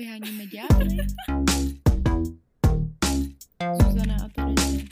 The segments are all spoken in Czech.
Vyháníme ďábly. Zuzana a Terezie.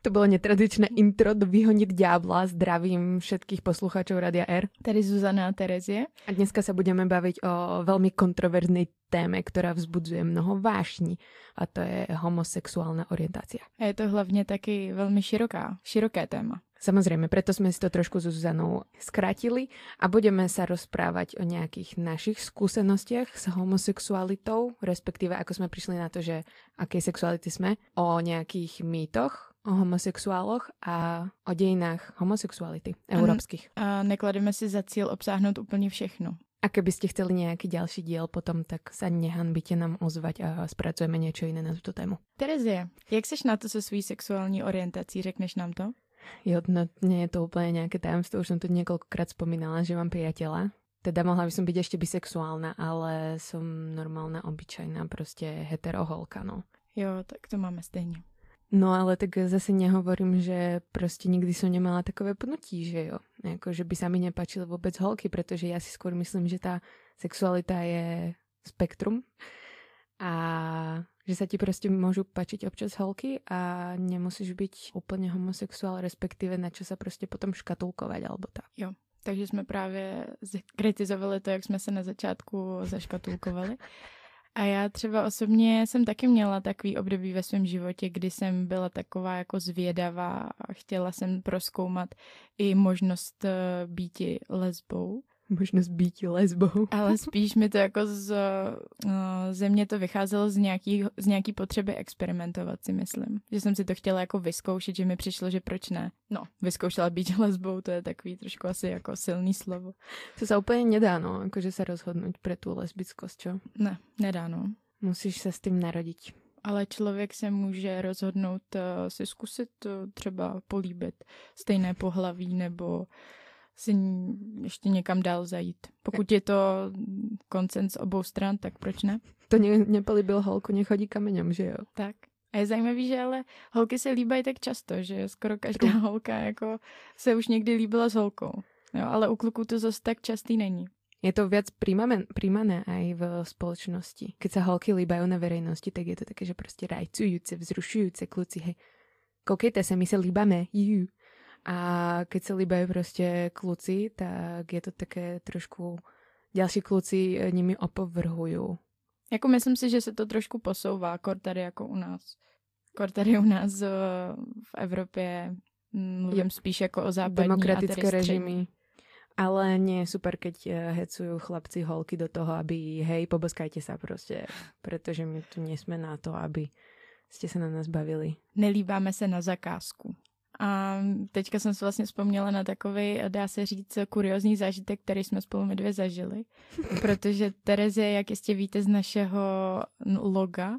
To bolo netradičné intro do Vyhoniť diabla. Zdravím všetkých poslucháčov Radia R. Tady Zuzana a Terezie. A dneska sa budeme baviť o veľmi kontroverznej téme, ktorá vzbudzuje mnoho vášní. A to je homosexuálna orientácia. A je to hlavně taky velmi široká, široké téma. Samozrejme, preto sme si to trošku s Zuzanou skrátili a budeme sa rozprávať o nejakých našich skúsenostiach s homosexualitou, respektíve ako sme prišli na to, že akej sexuality sme, o nejakých mýtoch o homosexuáloch a o dejinách homosexuality európskych. A neklademe si za cíl obsáhnout úplně všechno. A keby ste chceli nejaký ďalší diel potom, tak sa nehanbite nám ozvať a spracujeme niečo iné na túto tému. Terezie, jak seš na to se svý sexuální orientací, řekneš nám to? Jo, no, nie je to úplne nejaké tajomstvo, už som tu niekoľkokrát spomínala, že mám priateľa. Teda mohla by som byť ešte bisexuálna, ale som normálna, obyčajná, prostě heteroholka, no. Jo, tak to máme stejně. No ale tak zase nehovorím, že prostě nikdy som nemala takové pnutí, že jo. Jako, že by sa mi nepačili vôbec holky, pretože ja si skôr myslím, že tá sexualita je spektrum a že sa ti prostě môžu pačiť občas holky a nemusíš byť úplne homosexuál, respektíve na čo sa prostě potom škatulkovať alebo tak. Jo, takže jsme právě kritizovali to, jak jsme se na začátku zaškatulkovali. A já třeba osobně jsem taky měla takový období ve svém životě, kdy jsem byla taková jako zvědavá a chtěla jsem proskoumat i možnost eh, býti lesbou. Možnosť byť lesbou. Ale spíš mi to jako z uh, země to vycházelo z nějaký, z nějaký potřeby experimentovat si myslím. Že jsem si to chtěla jako vyzkoušet, že mi přišlo, že proč ne. No, vyzkoušela být lesbou, to je takový trošku asi jako silný slovo. To sa úplne nedá, no, akože sa rozhodnúť pre tú lesbickosť, čo? Ne, nedá no. Musíš sa s tým narodiť. Ale člověk se může rozhodnout uh, si zkusit uh, třeba políbit stejné pohlaví nebo si ještě někam dál zajít. Pokud je to koncens obou stran, tak proč ne? To ne, nepolíbil holku, nechodí kameňom, že jo? Tak. A je zajímavý, že ale holky se líbají tak často, že skoro každá holka jako se už někdy líbila s holkou. Jo, ale u kluků to zase tak častý není. Je to viac príjmané, príjmané aj v spoločnosti. Keď sa holky líbajú na verejnosti, tak je to také, že proste rajcujúce, vzrušujúce kluci, hej. Koukejte sa, my sa líbame, jú. A keď sa líbajú proste kluci, tak je to také trošku... Ďalší kluci eh, nimi opovrhujú. Jako myslím si, že se to trošku posouvá, kor tady jako u nás. Kor tady u nás eh, v Evropě mm, mluvím spíš jako o západní Demokratické režimy. Ale nie je super, keď eh, hecujú chlapci holky do toho, aby hej, poboskajte sa proste, pretože my tu nesme na to, aby ste sa na nás bavili. Nelíbáme se na zakázku. A teďka jsem si vlastně vzpomněla na takový, dá se říct, kuriozní zážitek, který jsme spolu my dvě zažili. Protože Terezie, jak jistě víte z našeho loga,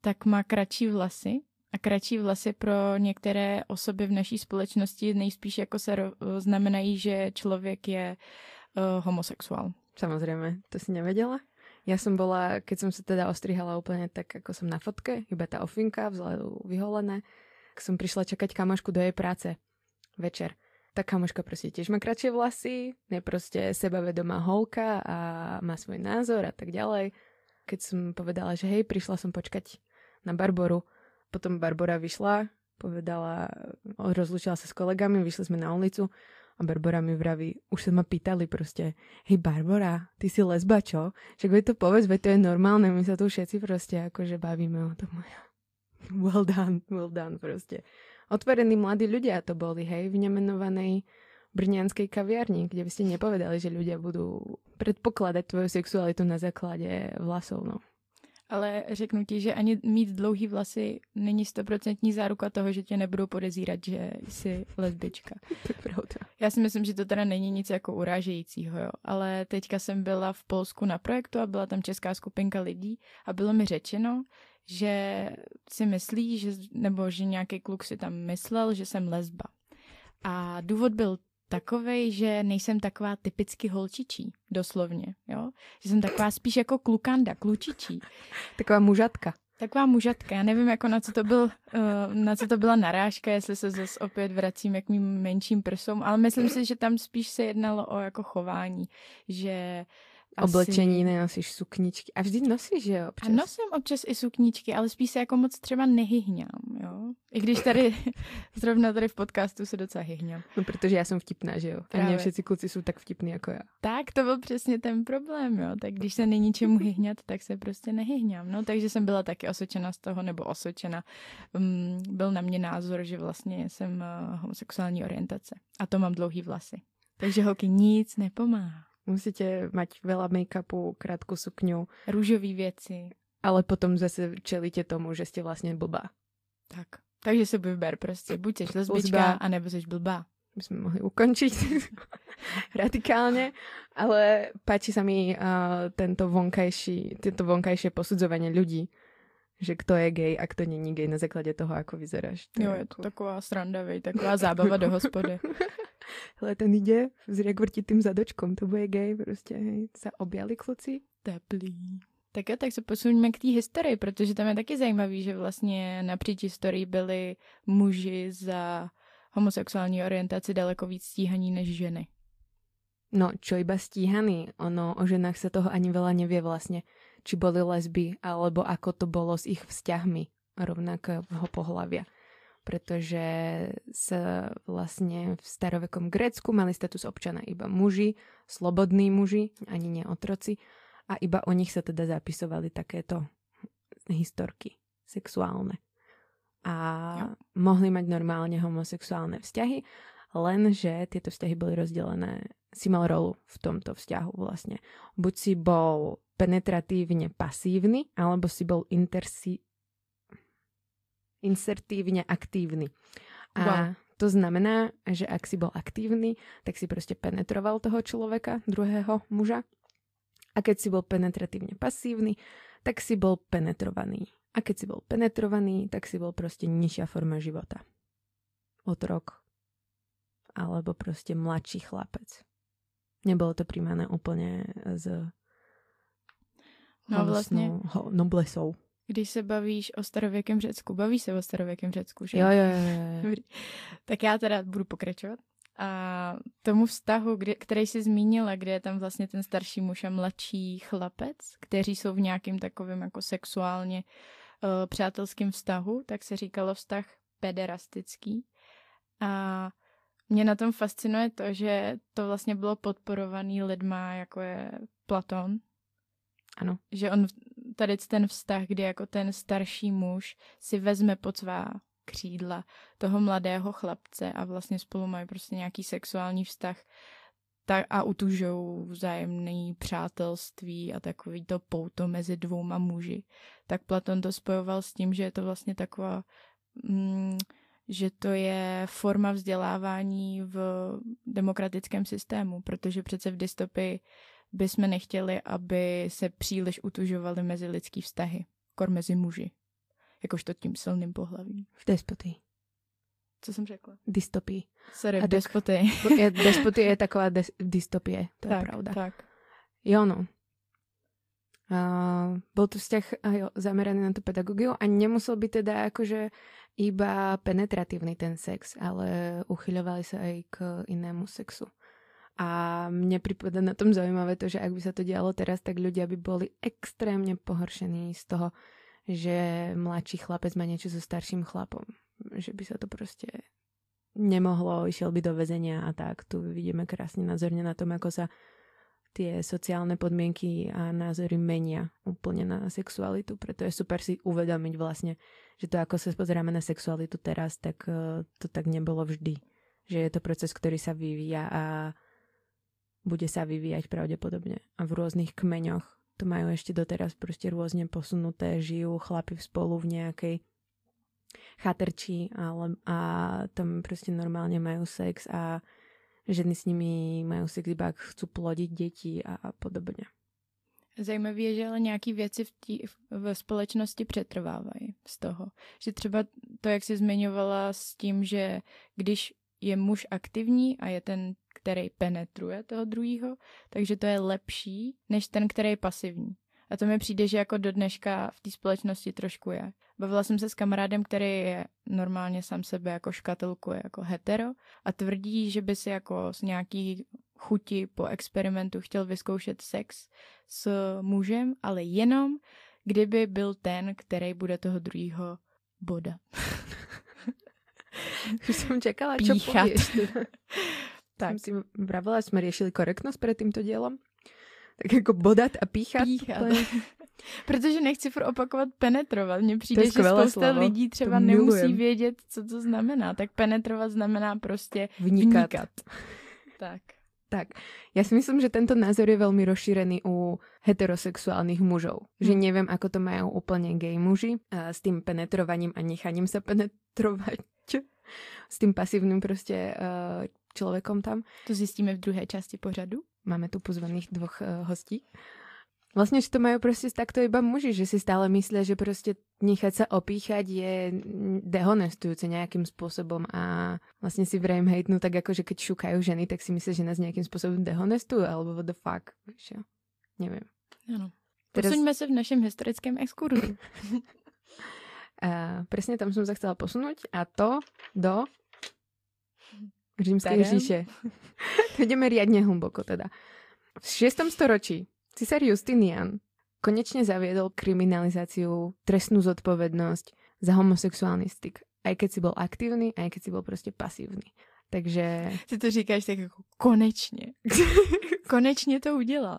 tak má kratší vlasy. A kratší vlasy pro některé osoby v naší společnosti nejspíš jako se ro- znamenají, že člověk je uh, homosexuál. Samozrejme, to si nevedela? Ja som bola, keď som sa teda ostrihala úplne tak, ako som na fotke, iba tá ofinka, vzhľadu vyholené, som prišla čakať kamošku do jej práce večer. Tak kamoška proste tiež má kratšie vlasy, je proste sebavedomá holka a má svoj názor a tak ďalej. Keď som povedala, že hej, prišla som počkať na Barboru, potom Barbora vyšla, povedala, rozlúčila sa s kolegami, vyšli sme na ulicu a Barbara mi vraví, už sa ma pýtali proste, hej Barbara, ty si lesba, čo? Však to povedz, veď to je normálne, my sa tu všetci proste akože bavíme o tom. Well done, well done proste. Otvorení mladí ľudia to boli, hej, v nemenovanej brňanskej kaviarni, kde by ste nepovedali, že ľudia budú predpokladať tvoju sexualitu na základe vlasov, no. Ale řeknu ti, že ani mít dlouhý vlasy není stoprocentní záruka toho, že tě nebudou podezírat, že jsi lesbička. To je pravda. Já si myslím, že to teda není nic jako urážejícího, jo. Ale teďka jsem byla v Polsku na projektu a byla tam česká skupinka lidí a bylo mi řečeno, že si myslí, že, nebo že nějaký kluk si tam myslel, že jsem lesba. A důvod byl takovej, že nejsem taková typicky holčičí, doslovně, jo. Že jsem taková spíš jako klukanda, klučičí. Taková mužatka. Taková mužatka, já nevím, jako na co to, byl, uh, na co to byla narážka, jestli se zase opět vracím jak mým menším prsům, ale myslím si, že tam spíš se jednalo o jako chování, že asi... Oblečení nenosíš sukničky. A vždy nosíš, že jo? Občas. A nosím občas i sukničky, ale spíš se jako moc třeba nehyhňám, jo? I když tady, zrovna tady v podcastu se docela hyhňám. No, protože já jsem vtipná, že jo? A ne všichni kluci jsou tak vtipní jako já. Tak, to byl přesně ten problém, jo? Tak když se není čemu hyhňat, tak se prostě nehyhňám, no? Takže jsem byla taky osočena z toho, nebo osočena. Um, byl na mě názor, že vlastně jsem uh, homosexuální orientace. A to mám dlouhý vlasy. Takže holky nic nepomáhá. Musíte mať veľa make-upu, krátku sukňu. Růžové věci. Ale potom zase čelíte tomu, že jste vlastně blbá. Tak. Takže se vyber prostě. Buď jsi lesbička, anebo jsi blbá. My jsme mohli ukončiť radikálně, ale páči sa mi uh, tento vonkajší, tento vonkajšie posudzovanie ľudí že kto je gay a kto není gay na základě toho, ako vyzeráš. To jo, je to jako... taková sranda, vej, taková zábava do hospody. Hele, ten ide, jak vrtí tým zadočkom, to bude gay, prostě, hej, se objali kluci. Teplý. Tak jo, tak se posuníme k té historii, protože tam je taky zajímavý, že vlastně napříč historii byli muži za homosexuální orientaci daleko víc stíhaní než ženy. No, čo iba stíhaný, ono o ženách sa toho ani veľa nevie vlastne či boli lesby, alebo ako to bolo s ich vzťahmi rovnakého pohľavia. Pretože sa vlastne v starovekom Grécku mali status občana iba muži, slobodní muži, ani nie otroci, a iba o nich sa teda zapisovali takéto historky sexuálne. A ja. mohli mať normálne homosexuálne vzťahy, lenže tieto vzťahy boli rozdelené, si mal rolu v tomto vzťahu vlastne. Buď si bol penetratívne pasívny, alebo si bol intersi... insertívne aktívny. A wow. to znamená, že ak si bol aktívny, tak si prostě penetroval toho človeka, druhého muža. A keď si bol penetratívne pasívny, tak si bol penetrovaný. A keď si bol penetrovaný, tak si bol prostě nižšia forma života. Otrok. Alebo prostě mladší chlapec. Nebolo to príjmané úplne z No vlastně. Ho, noblesou. Když se bavíš o starověkém Řecku, baví se o starověkém Řecku, že? Jo, jo, jo. jo. tak já teda budu pokračovat. A tomu vztahu, kde, který jsi zmínila, kde je tam vlastně ten starší muž a mladší chlapec, kteří jsou v nějakým takovém jako sexuálně uh, přátelským vztahu, tak se říkalo vztah pederastický. A mě na tom fascinuje to, že to vlastně bylo podporovaný lidma, jako je Platon, ano. Že on tady ten vztah, kdy jako ten starší muž si vezme pod svá křídla toho mladého chlapce a vlastně spolu mají prostě nějaký sexuální vztah tak a utužou vzájemné přátelství a takový to pouto mezi dvouma muži. Tak Platon to spojoval s tím, že je to vlastně taková, mm, že to je forma vzdělávání v demokratickém systému, protože přece v dystopii bychom nechtěli, aby se příliš utužovali mezi lidský vztahy, kor mezi muži, jakožto tím silným pohlavím. V despotii. Co jsem řekla? Dystopii. Sorry, A v despotii. Je, despotie je taková des, dystopie, to tak, je pravda. Tak. Jo, no. Uh, bol to vzťah uh, zameraný na tú pedagogiu a nemusel byť teda akože iba penetratívny ten sex, ale uchyľovali sa aj k inému sexu. A mne prípada na tom zaujímavé to, že ak by sa to dialo teraz, tak ľudia by boli extrémne pohoršení z toho, že mladší chlapec má niečo so starším chlapom. Že by sa to proste nemohlo, išiel by do väzenia a tak. Tu vidíme krásne názorne na tom, ako sa tie sociálne podmienky a názory menia úplne na sexualitu. Preto je super si uvedomiť vlastne, že to ako sa pozeráme na sexualitu teraz, tak eh, to tak nebolo vždy. Že je to proces, ktorý sa vyvíja a bude sa vyvíjať pravdepodobne. A v rôznych kmeňoch to majú ešte doteraz proste rôzne posunuté, žijú chlapi spolu v nejakej chatrči ale, a tam proste normálne majú sex a ženy s nimi majú sex iba ak chcú plodiť deti a, a podobně. Zajímavé je, že ale nějaké věci v, tí, v společnosti přetrvávají z toho. Že třeba to, jak jsi zmiňovala s tím, že když je muž aktivní a je ten který penetruje toho druhého, takže to je lepší než ten, který je pasivní. A to mi přijde, že jako do dneška v té společnosti trošku je. Bavila jsem se s kamarádem, který je normálně sám sebe jako škatulkuje jako hetero a tvrdí, že by si jako z nějaký chuti po experimentu chtěl vyzkoušet sex s mužem, ale jenom kdyby byl ten, který bude toho druhého boda. Už jsem čekala, čo povieš. tak. Jsem si vravila, jsme řešili korektnost před tímto dílem. Tak jako bodat a píchat. píchat. Protože nechci furt opakovat penetrovat. Mně přijde, že spousta slovo. lidí třeba nemusí vědět, co to znamená. Tak penetrovat znamená prostě vnikat. vnikat. tak. Tak, ja si myslím, že tento názor je veľmi rozšírený u heterosexuálnych mužov. Že hm. neviem, ako to majú úplne gay muži a s tým penetrovaním a nechaním sa penetrovať. S tým pasívnym proste uh, človekom tam. To zjistíme v druhé části pořadu. Máme tu pozvaných dvoch uh, hostí. Vlastne, že to majú proste takto iba muži, že si stále myslia, že proste nechať sa opíchať je dehonestujúce nejakým spôsobom a vlastne si vrajím hejtnú tak ako, že keď šukajú ženy, tak si myslia, že nás nejakým spôsobom dehonestujú, alebo what the fuck, vieš jo? Neviem. Ano. Teraz... Posuňme sa v našem historickém exkurzu. a presne tam som sa chcela posunúť a to do rímskej říše. Ideme riadne hlboko teda. V 6. storočí Cisár Justinian konečne zaviedol kriminalizáciu, trestnú zodpovednosť za homosexuálny styk. Aj keď si bol aktívny, aj keď si bol prostě pasívny. Takže... Ty to říkáš tak jako konečně. konečně to udělal.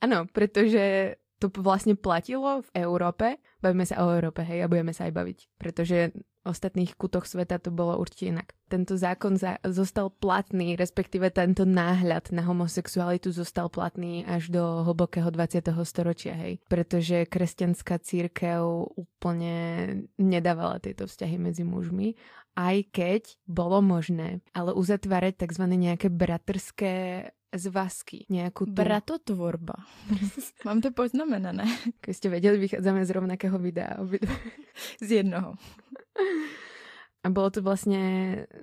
Ano, protože to vlastne platilo v Európe. Bavíme sa o Európe, hej, a budeme sa aj baviť. Pretože ostatných kutoch sveta to bolo určite inak. Tento zákon za- zostal platný, respektíve tento náhľad na homosexualitu zostal platný až do hlbokého 20. storočia, hej. Pretože kresťanská církev úplne nedávala tieto vzťahy medzi mužmi, aj keď bolo možné, ale uzatvárať tzv. nejaké bratrské zvazky, nejakú tú... Bratotvorba. Mám to poznamenané. Keď ste vedeli, vychádzame z rovnakého videa. z jednoho. A bolo to vlastne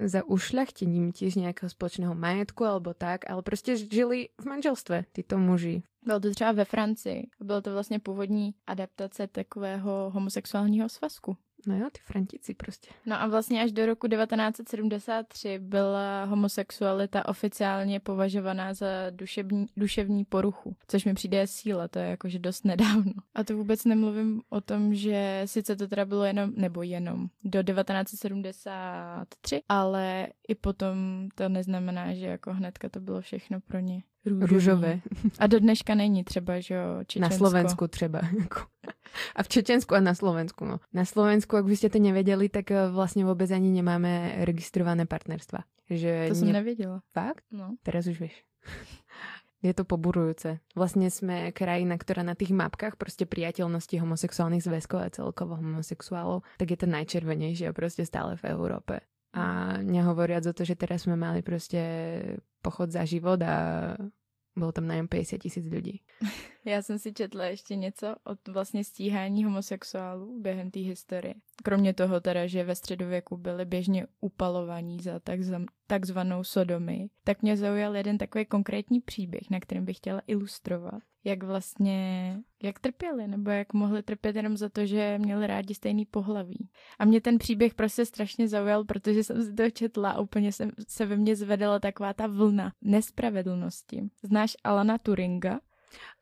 za ušľachtením tiež nejakého spoločného majetku alebo tak, ale prostě žili v manželstve títo muži. Bylo to třeba ve Francii. Bylo to vlastně původní adaptace takového homosexuálního svazku. No jo, ty Frantici prostě. No a vlastně až do roku 1973 byla homosexualita oficiálně považovaná za duševní, duševní poruchu, což mi přijde síla, to je jakože dost nedávno. A to vůbec nemluvím o tom, že sice to teda bylo jenom, nebo jenom do 1973, ale i potom to neznamená, že jako hnedka to bylo všechno pro ně růžové. růžové. A do dneška není třeba, že jo, Čečensko. Na Slovensku třeba. Jako. A v Čečensku a na Slovensku, no. Na Slovensku, ak by ste to nevedeli, tak eh, vlastne vôbec ani nemáme registrované partnerstva. Že to som ne... nevedela. Fakt? No. Teraz už vieš. Je to poburujúce. Vlastne sme krajina, ktorá na tých mapkách proste priateľnosti homosexuálnych zväzkov a celkovo homosexuálov, tak je to najčervenejšie proste stále v Európe. A nehovoriac o to, že teraz sme mali proste pochod za život a bylo tam najem 50 tisíc lidí. Já jsem si četla ještě něco o vlastně stíhání homosexuálů během té historie. Kromě toho teda, že ve středověku byly běžně upalovaní za takzvanou sodomy, tak mě zaujal jeden takový konkrétní příběh, na kterém bych chtěla ilustrovat, jak vlastně, jak trpěli, nebo jak mohli trpět jenom za to, že měli rádi stejný pohlaví. A mě ten příběh prostě strašně zaujal, protože jsem si to četla a úplně se, se ve mně zvedala taková ta vlna nespravedlnosti. Znáš Alana Turinga?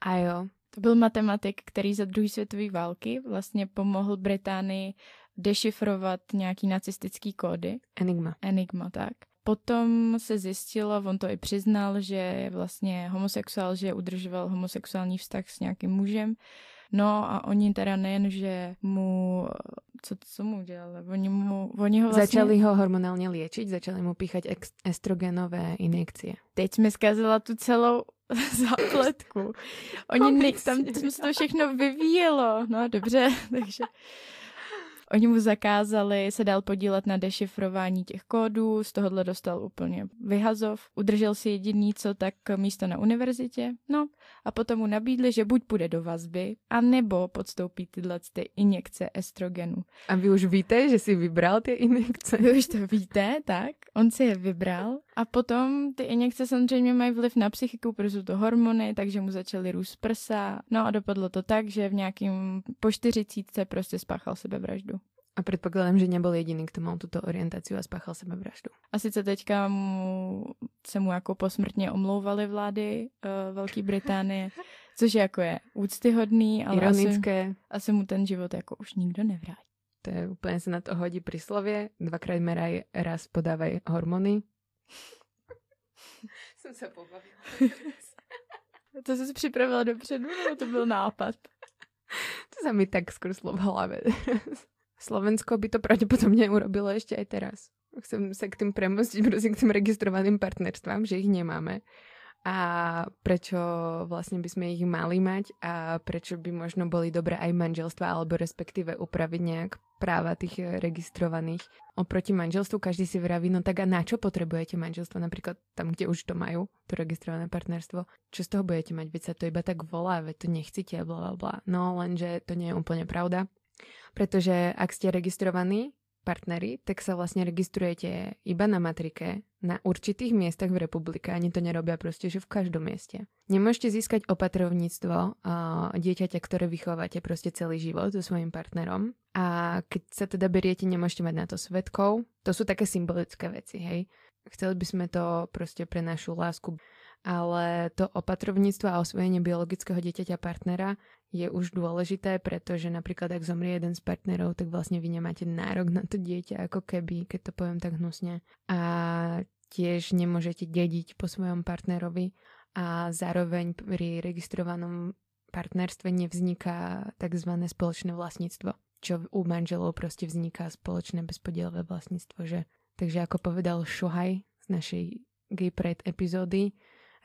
A jo. To byl matematik, který za druhé světové války vlastně pomohl Británii dešifrovat nějaký nacistický kódy. Enigma. Enigma, tak. Potom se zjistilo, on to i přiznal, že je vlastně homosexuál, že udržoval homosexuální vztah s nějakým mužem. No a oni teda nejen, že mu, co, co mu dělali, oni, mu, oni ho vlastně... Začali ho hormonálně léčit, začali mu píchat estrogenové injekcie. Teď jsme zkazila tu celou zápletku. Oni ne, tam se to všechno vyvíjelo. No dobře, takže Oni mu zakázali se dál podílet na dešifrování těch kódů, z tohohle dostal úplně vyhazov, udržel si jediný co tak místo na univerzitě, no a potom mu nabídli, že buď půjde do vazby, a nebo podstoupí tyhle ty injekce estrogenu. A vy už víte, že si vybral ty injekce? Vy už to víte, tak. On si je vybral a potom ty injekce samozřejmě mají vliv na psychiku, protože jsou to hormony, takže mu začaly růst prsa. No a dopadlo to tak, že v nějakým po čtyřicítce prostě spáchal sebevraždu. A předpokládám, že nebyl jediný, kdo mal tuto orientaci a spáchal sebevraždu. A sice teďka mu, se mu jako posmrtně omlouvali vlády uh, Velké Británie, což jako je úctyhodný, ale Ironické. Asi, asi mu ten život jako už nikdo nevrátí. To je úplně se na to hodí príslovie. Dvakrát meraj, raz podávaj hormony. Jsem se pobavila. to jsi připravila dopředu, nebo to byl nápad? to sa mi tak skrslo v hlave. Slovensko by to pravdepodobne urobilo ešte aj teraz. Chcem sa k tým premostiť, prosím, k tým registrovaným partnerstvám, že ich nemáme a prečo vlastne by sme ich mali mať a prečo by možno boli dobré aj manželstva alebo respektíve upraviť nejak práva tých registrovaných. Oproti manželstvu každý si vraví, no tak a na čo potrebujete manželstvo? Napríklad tam, kde už to majú, to registrované partnerstvo. Čo z toho budete mať? Veď sa to iba tak volá, veď to nechcete, bla bla bla. No lenže to nie je úplne pravda. Pretože ak ste registrovaní partnery, tak sa vlastne registrujete iba na matrike na určitých miestach v republike. Ani to nerobia proste, že v každom mieste. Nemôžete získať opatrovníctvo uh, dieťaťa, ktoré vychovávate proste celý život so svojím partnerom. A keď sa teda beriete, nemôžete mať na to svetkov. To sú také symbolické veci, hej. Chceli by sme to proste pre našu lásku ale to opatrovníctvo a osvojenie biologického dieťaťa partnera je už dôležité, pretože napríklad ak zomrie jeden z partnerov, tak vlastne vy nemáte nárok na to dieťa, ako keby, keď to poviem tak hnusne. A tiež nemôžete dediť po svojom partnerovi a zároveň pri registrovanom partnerstve nevzniká tzv. spoločné vlastníctvo, čo u manželov proste vzniká spoločné bezpodielové vlastníctvo. Že? Takže ako povedal Šohaj z našej Gay Pride epizódy,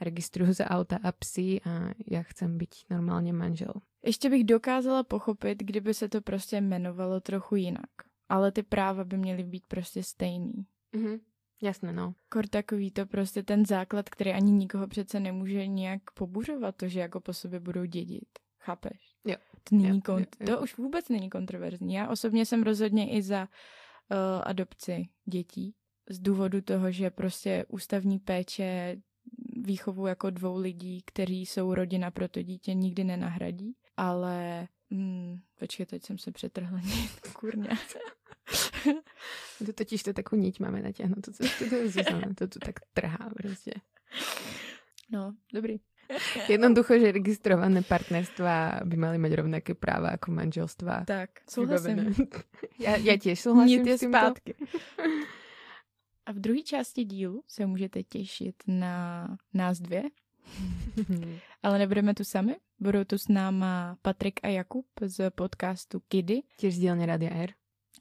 registruju za auta a psy a já chcem být normálně manžel. Ještě bych dokázala pochopit, kdyby se to prostě jmenovalo trochu jinak. Ale ty práva by měly být prostě stejný. Mm-hmm. Jasné, no. Kor takový to prostě ten základ, který ani nikoho přece nemůže nějak pobuřovat, to, že jako po sobě budou dědit. Chápeš? Jo. To, není jo, kont- jo, jo. to už vůbec není kontroverzní. Já osobně jsem rozhodně i za uh, adopci dětí. Z důvodu toho, že prostě ústavní péče výchovu jako dvou lidí, kteří jsou rodina pro to dítě, nikdy nenahradí, ale hmm, počkej, teď jsem se přetrhla kurně. to totiž to takovou niť máme natiahnutou, to, to, to, to, to tu tak trhá prostě. No, dobrý. Jednoducho, že registrované partnerstva by mali mať rovnaké práva jako manželstva. Tak, souhlasím. Já, já těž souhlasím Nit s zpátky. A v druhé části dílu se můžete těšit na nás dvě, ale nebudeme tu sami. Budou tu s náma Patrik a Jakub z podcastu Kidy Těž z dílny Radia R.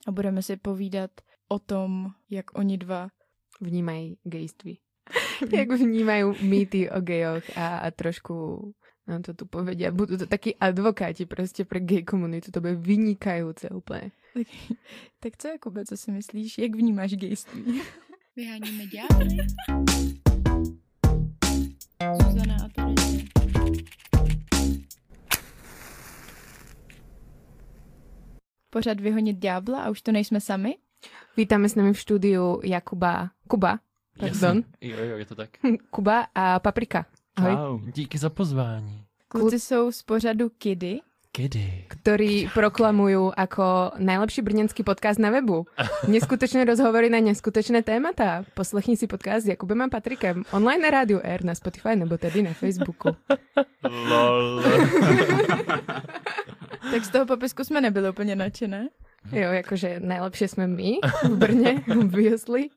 a budeme si povídat o tom, jak oni dva Vnímají gejství. jak vnímají mýty o gejoch a, a trošku nám to tu povedia. Budú to takí advokáti prostě pro gay komunitu. To bude vynikajúce úplně. Tak, tak co, Jakube, co si myslíš? Jak vnímáš gejství? Vyháníme ďábly. Zuzana a Terezie. Pořád vyhonit ďábla a už to nejsme sami? Vítáme s nami v štúdiu Jakuba, Kuba, pardon. Jo, jo, je to tak. Kuba a Paprika. Ahoj. Čau, díky za pozvání. Kluci jsou z pořadu Kidy. Kedy? ktorí proklamujú ako najlepší brněnský podcast na webu. Neskutočné rozhovory na neskutočné témata. Poslechni si podcast s Jakubem a Patrikem online na rádiu R, na Spotify nebo tedy na Facebooku. Lol. Tak z toho popisku jsme nebyli úplně nadšené. Jo, jakože najlepšie sme my v Brně, obviously.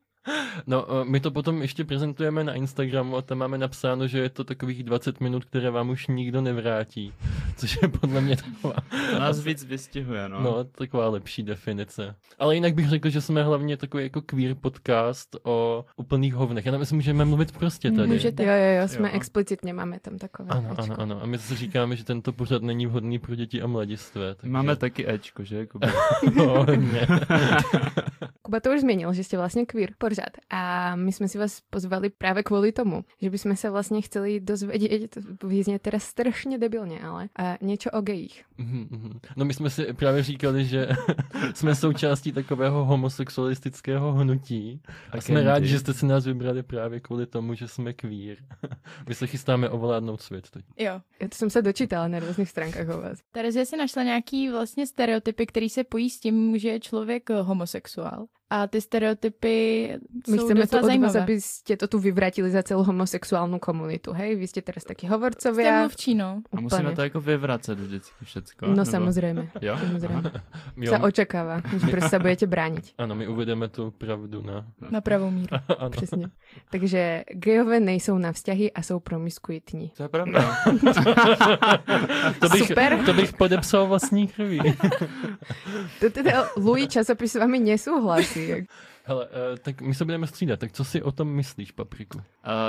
No, eh, my to potom ještě prezentujeme na Instagramu a tam máme napsáno, že je to takových 20 minut, které vám už nikdo nevrátí. Což je podle mě taková, Nás víc vystihuje, no. no, taková lepší definice. Ale jinak bych řekl, že jsme hlavně takový jako queer podcast o úplných hovnech. Já nevím, jestli můžeme mluvit prostě tady. Můžete. Jo, jo, jo, jsme Jo. explicitně, máme tam takové. Ano, Ečko. ano, ano. A my zase říkáme, že tento pořad není vhodný pro děti a mladistvé. Takže... Máme taky Ečko, že? Jakoby. No, ne. Kuba to už změnil, že jste vlastně queer pořád. A my jsme si vás pozvali právě kvůli tomu, že bychom se vlastně chceli dozvědět, vyzně teda strašně debilně, ale a něco o gejích. Mm-hmm. No my jsme si právě říkali, že jsme součástí takového homosexualistického hnutí a jsme rádi, že jste si nás vybrali právě kvůli tomu, že jsme queer. my se chystáme ovládnout svět teď. Jo. Já to jsem se dočítala na různých stránkách o vás. Terezie si našla nějaký vlastně stereotypy, který se pojí s tím, že je člověk homosexuál. A ty stereotypy My jsou chceme to od vás, zajímavé. aby ste to tu vyvratili za celou homosexuálnu komunitu, hej? Vy ste teraz takí Jste hovorcovia. mluvčí, no. A musíme to jako vyvracet vždycky všecko. No nebo- samozřejmě. Jo? Samozřejmě. Jo, Sa očakáva, že prostě sa budete brániť. ano, my uvedeme tu pravdu na... Na pravou míru. ano. Přesně. Takže gejové nejsou na vzťahy a jsou promiskuitní. To je pravda. To bych, Super. to bych podepsal vlastní krví. To teda Louis časopis s vami nesouhlasí. Jak- Hele, uh, tak my se budeme střídat, tak co si o tom myslíš, Papriku? Uh,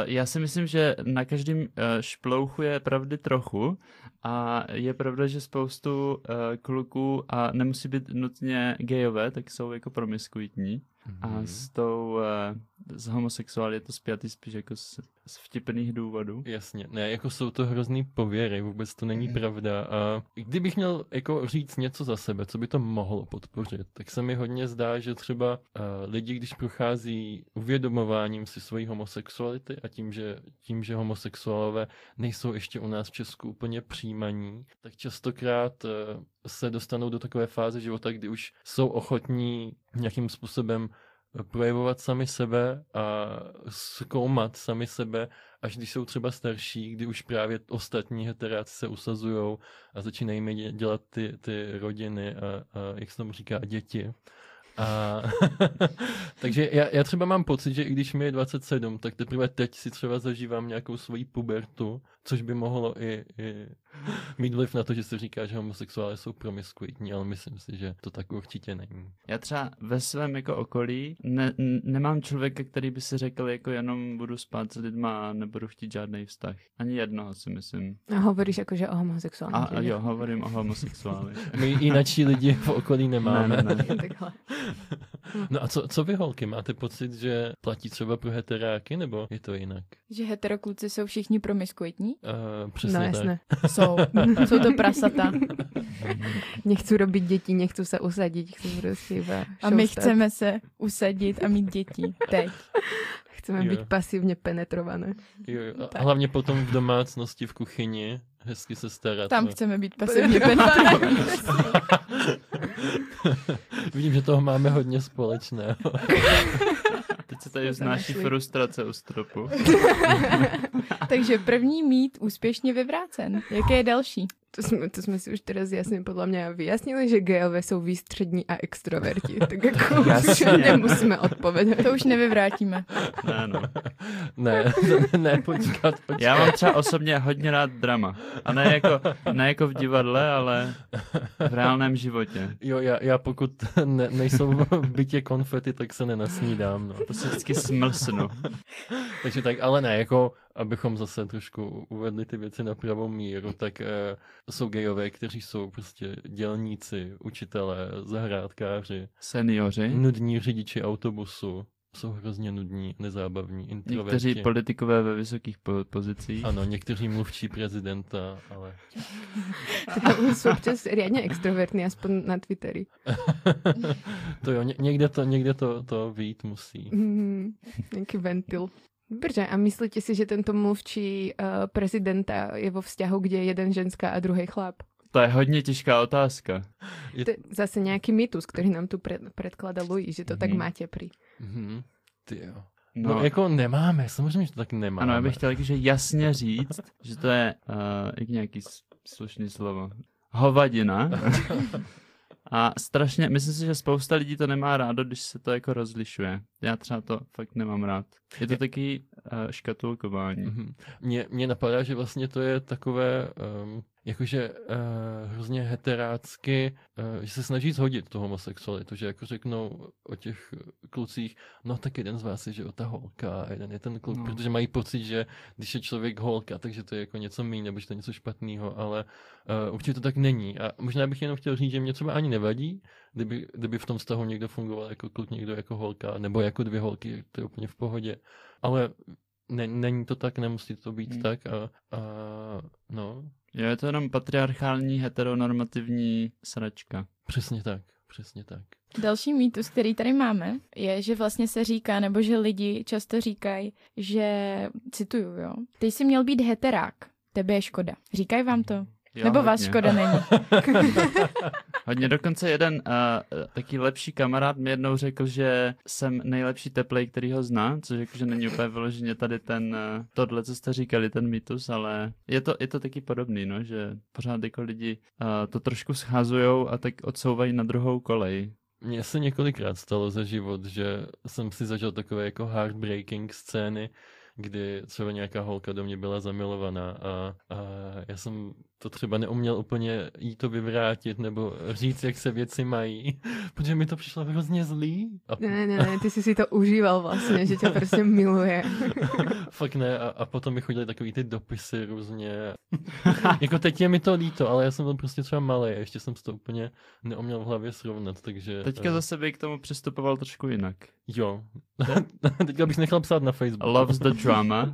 já si myslím, že na každém uh, šplouchu je pravdy trochu a je pravda, že spoustu uh, kluků a nemusí být nutně gejové, tak jsou jako promiskuitní a Mhm. s tou uh, s to spjatý spíš jako z, z vtipných důvodů. Jasně, ne, jako jsou to hrozný pověry, vůbec to není pravda. A kdybych měl jako říct něco za sebe, co by to mohlo podpořit, tak se mi hodně zdá, že třeba uh, lidi, když prochází uvědomováním si svojí homosexuality a tím, že, tím, že homosexuálové nejsou ještě u nás v Česku úplně přijímaní, tak častokrát uh, se dostanou do takové fáze života, kdy už jsou ochotní nějakým způsobem projevovat sami sebe a zkoumat sami sebe, až když jsou třeba starší, kdy už právě ostatní heteráci se usazují a začínají mi dě- dělat ty, ty rodiny a, a jak se tomu říká, děti. A takže já, já třeba mám pocit, že i když mi je 27, tak teprve teď si třeba zažívám nějakou svoji pubertu, což by mohlo i, i mít vliv na to, že se říká, že homosexuály jsou promiskuitní, ale myslím si, že to tak určitě není. Já třeba ve svém jako okolí ne, n- nemám člověka, který by si řekl, jako jenom budu spát s lidma a nebudu chtít žádný vztah. Ani jednoho si myslím. A hovoríš akože o homosexuálnych A, a jo, hovorím o homosexuáli. My jináčí lidi v okolí nemáme. Ne, ne, ne. No a co, co vy holky, máte pocit, že platí třeba pro heteráky, nebo je to jinak? Že heterokluci jsou všichni promiskuitní? Uh, přesně No tak. jasné. Jsou. jsou to prasata. Nechcú robiť deti, nechcú sa usadiť, chcú proste iba A my šoustať. chceme se usadit a mít děti. Teď. Chceme Jo. byť pasívne penetrované. Jo, jo. A Tak. hlavně potom v domácnosti, v kuchyni, hezky se starat. Tam o- chceme být pasivně penetrovaní. Vidím, že toho máme hodně společného. Teď se tady vznáší frustrace u stropu. Takže první mít úspěšně vyvrácen. Jaké je další? To jsme, to jsme si už teraz jasně podle mě vyjasnili, že gejové jsou výstřední a extroverti. Tak jako už Jasně. nemusíme odpovědět. To už nevyvrátíme. Ne, no. ne, ne, ne, počkat, počkat. Já mám třeba osobně hodně rád drama. A ne jako, ne jako v divadle, ale v reálném životě. Jo, já, já pokud ne, nejsou v bytě konfety, tak se nenasnídám. No. To si vždycky smlsnu. Takže tak, ale ne, jako abychom zase trošku uvedli ty věci na pravou míru, tak eh, jsou gejové, kteří jsou prostě dělníci, učitelé, zahrádkáři, Seniori, nudní řidiči autobusu, jsou hrozně nudní, nezábavní, introverti. někteří politikové ve vysokých po- pozicích. Ano, někteří mluvčí prezidenta, ale... To jsou občas riadne extrovertní, aspoň na Twitteri. to jo, ně, někde to, někde to, to vít musí. Mm, nejaký ventil. Dobře, a myslíte si, že tento mluvčí uh, prezidenta je vo vzťahu, kde je jeden ženská a druhý chlap? To je hodně těžká otázka. Je, To je zase nějaký mýtus, který nám tu pred, predklada Louis, že to tak Mhm. máte pri. mhm, ty jo. No, No, jako nemáme, samozřejmě, že to tak nemáme. ano, já bych chtěl jakože jasně říct, že to je, uh, jak nějaký slušný slovo, hovadina. A strašně, myslím si, že spousta lidí to nemá rádo, když se to jako rozlišuje. Já třeba to fakt nemám rád. Je to taky uh, škatulkování. Mhm. Mně, mně napadá, že vlastně to je takové, um, jakože uh, hrozně heterácky, uh, že se snaží zhodit tu homosexualitu, že jako řeknou o těch klucích, no tak jeden z vás je, že o ta holka, a jeden je ten kluk, no. protože mají pocit, že když je člověk holka, takže to je jako něco méně, nebo že to je něco špatného, ale uh, určitě to tak není. A možná bych jenom chtěl říct, že mě třeba ani nevadí, kdyby, kdyby v tom vztahu někdo fungoval jako kluk, někdo jako holka, nebo jako dvě holky, to je úplně v pohodě. Ale ne, není to tak, nemusí to být hmm. tak a, a no. Jo, je to jenom patriarchální, heteronormativní sračka. Přesně tak, přesně tak. Další mýtus, který tady máme, je, že vlastně se říká, nebo že lidi často říkají, že, cituju, jo, ty jsi měl být heterák, tebe je škoda. Říkají vám to? Jo, Nebo hodně. vás škoda není. hodně dokonce jeden uh, taký lepší kamarád mi jednou řekl, že jsem nejlepší teplej, který ho zná, což jako, že není úplně vyloženě tady ten, uh, tohle, co jste říkali, ten mýtus, ale je to, je to taky podobný, no, že pořád jako lidi uh, to trošku scházujou a tak odsouvají na druhou kolej. Mně se několikrát stalo za život, že jsem si zažil takové jako heartbreaking scény, kdy třeba nějaká holka do mě byla zamilovaná a, a já jsem to třeba neuměl úplně jí to vyvrátit nebo říct, jak se věci mají, protože mi to přišlo hrozně zlý. A... Ne, ne, ne, ty jsi si to užíval vlastně, že tě prostě miluje. Fakt ne, a, a potom mi chodili takový ty dopisy různě. jako teď je mi to líto, ale já jsem byl prostě třeba malý a ještě jsem to úplně neuměl v hlavě srovnat, takže... Teďka uh... zase by k tomu přistupoval trošku jinak. Jo. Teďka bych nechal psát na Facebook. Loves the drama.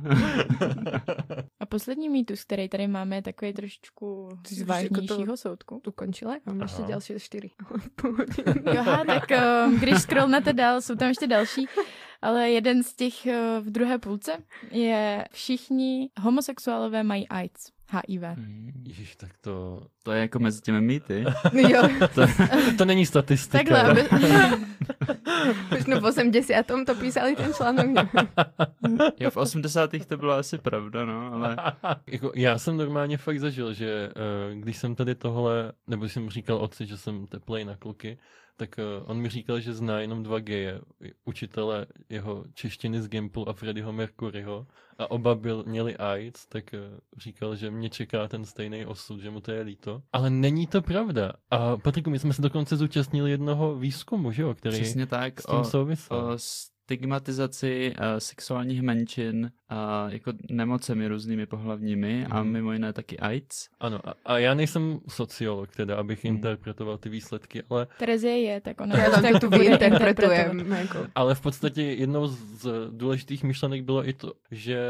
a poslední mýtus, který tady máme, je takový trošičku z vážnějšího to, soudku. Tu končila? Mám Aha. ještě další čtyři. Joha, tak uh, když scrollnete dál, jsou tam ještě další. Ale jeden z těch uh, v druhé půlce je všichni homosexuálové mají AIDS. HIV. Hmm. Ježiš, tak to... To je jako mezi těmi mýty. jo. to, to není statistika. Takhle, aby... Už no v 80. to písali ten článek. jo, v 80. to bylo asi pravda, no, ale... jako, já jsem normálně fakt zažil, že uh, když jsem tady tohle, nebo jsem říkal otci, že jsem teplej na kluky, tak uh, on mi říkal, že zná jenom dva geje, učitele jeho češtiny z Gimplu a Freddyho Mercuryho a oba byl, měli AIDS, tak uh, říkal, že mě čeká ten stejný osud, že mu to je líto. Ale není to pravda. A Patriku, my jsme se dokonce zúčastnili jednoho výzkumu, že jo, který Přesně tak, s tím o, souvisel. O stigmatizaci uh, sexuálních menšin a uh, jako nemocemi různými pohlavními mm. a mhm. mimo jiné taky AIDS. Ano, a, a já nejsem sociolog teda, abych mm. interpretoval ty výsledky, ale... Terezie je, tak ona já tak tu vyinterpretujeme. Jako. Ale v podstatě jednou z důležitých myšlenek bylo i to, že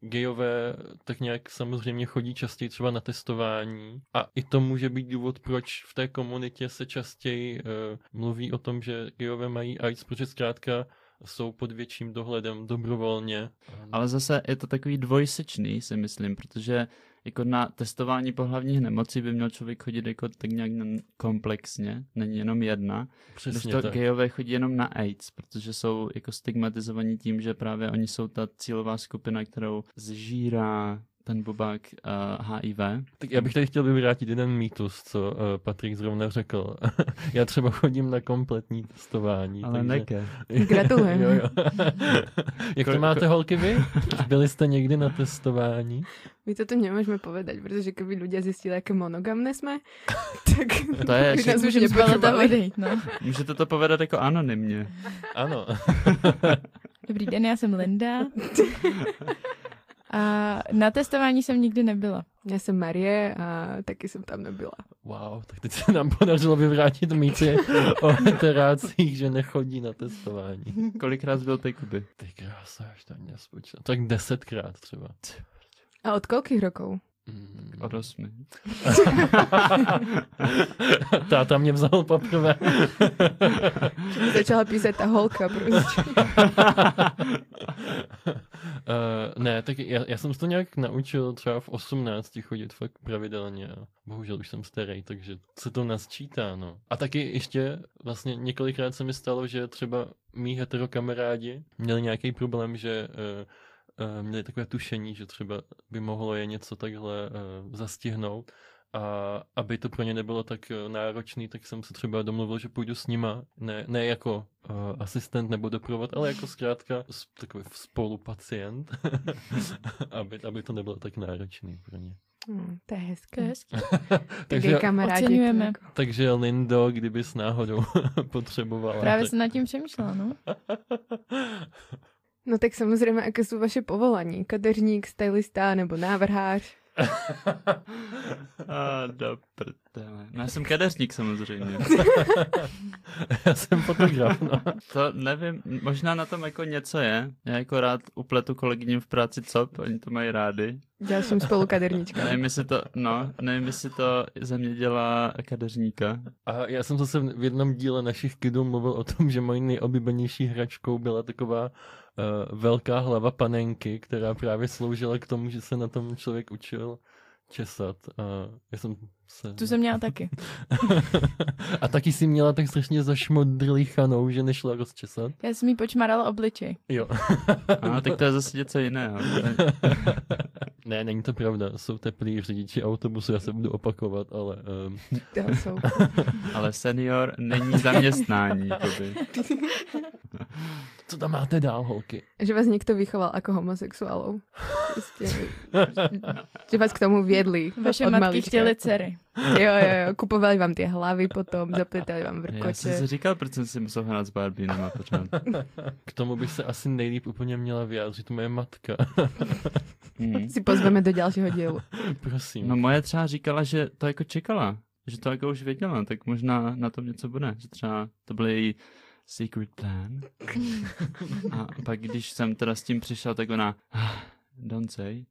gejové tak nějak samozřejmě chodí častěji třeba na testování a i to může být důvod, proč v té komunitě se častěji uh, mluví o tom, že gejové mají AIDS, protože zkrátka jsou pod větším dohledem dobrovolně. Ale zase je to takový dvojsečný, si myslím, protože jako na testování pohlavních nemocí by měl člověk chodit jako tak nějak komplexně, není jenom jedna. Přesně Když to gejové chodí jenom na AIDS, protože jsou jako stigmatizovaní tím, že právě oni jsou ta cílová skupina, kterou zžírá ten bubák uh, HIV. Tak já bych tady chtěl vyvrátit jeden mýtus, co uh, Patrik zrovna řekl. já třeba chodím na kompletní testování. Ale takže... neke. Gratulujem. Jak to máte holky vy? Byli jste někdy na testování? My to tu nemůžeme povedať, protože kdyby lidé zjistili, jaké monogamné jsme, tak to je, nás už nepotřebovali. No. Můžete to povedat jako anonymně. Ano. Dobrý den, já jsem Linda. A na testování jsem nikdy nebyla. Já jsem Marie a taky jsem tam nebyla. Wow, tak teď se nám podařilo vyvrátit mýty o heterácích, že nechodí na testování. Kolikrát byl ty Kuby? Ty krása, až tam nespočítal. Tak desetkrát třeba. A od kolikých rokov? Mm. Od osmi. Táta mě vzal poprvé. Začala písat ta holka prostě. uh, ne, tak já, já jsem se to nějak naučil třeba v 18 chodit fakt pravidelně. Bohužel už jsem starý, takže se to nasčítá, no. A taky ještě vlastně několikrát se mi stalo, že třeba mý heterokamarádi měli nějaký problém, že uh, uh, měli takové tušení, že třeba by mohlo je něco takhle uh, zastihnout a aby to pro ně nebylo tak uh, náročný, tak jsem se třeba domluvil, že půjdu s nima, ne, ne jako uh, asistent nebo doprovod, ale jako zkrátka takový spolupacient, aby, aby to nebylo tak náročný pro ně. Hmm, to je hezké. Hezký. takže, Takže kamarádi. Oceňujeme. jako- takže Lindo, kdybys náhodou potřebovala. Právě tak... jsem nad tím přemýšlela, no. No tak samozřejmě, jaké jsou vaše povolání? Kadeřník, stylista nebo návrhář? A do prdele. No, já jsem kadeřník samozřejmě. Já jsem fotograf, no. To nevím, možná na tom jako něco je. Já jako rád upletu kolegyním v práci cop, oni to mají rádi. Ďalším spolukaderníčka. Nevím, jestli to, no, nevím, jestli to ze mě dělá kadeřníka. A já jsem zase v jednom díle našich kidů mluvil o tom, že mojí nejoblíbenější hračkou byla taková uh, velká hlava panenky, která právě sloužila k tomu, že se na tom člověk učil česat. A já jsem se... Tu jsem měla taky. A taky si měla tak strašně zašmodrlichanou, že nešla rozčesat. Já jsem jí počmarala obličej. Jo. A tak to je zase něco jiného. ne, není to pravda. Jsou teplí řidiči autobusu, já se budu opakovat, ale... Um, jsou. Ale senior není zaměstnání. Co tam máte dál, holky? Že vás někdo vychoval jako homosexuálov. Prostě, že vás k tomu viedli Vaše matky malička. chtěly dcery. Jo, jo, jo, kupovali vám ty hlavy potom, zapletali vám Já jsem vrkoče. si říkal, proč jsem si musel hrát s Barbie na pořád. K tomu by se asi nejlíp úplně měla vyjádřit moje matka. Hmm. Si pozveme do dalšího dílu. Prosím. No moje třeba říkala, že to jako čekala. Že to jako už věděla, tak možná na tom něco bude. Že třeba to byl její secret plan. A pak když jsem teda s tím přišel, tak ona "Ah, don't say.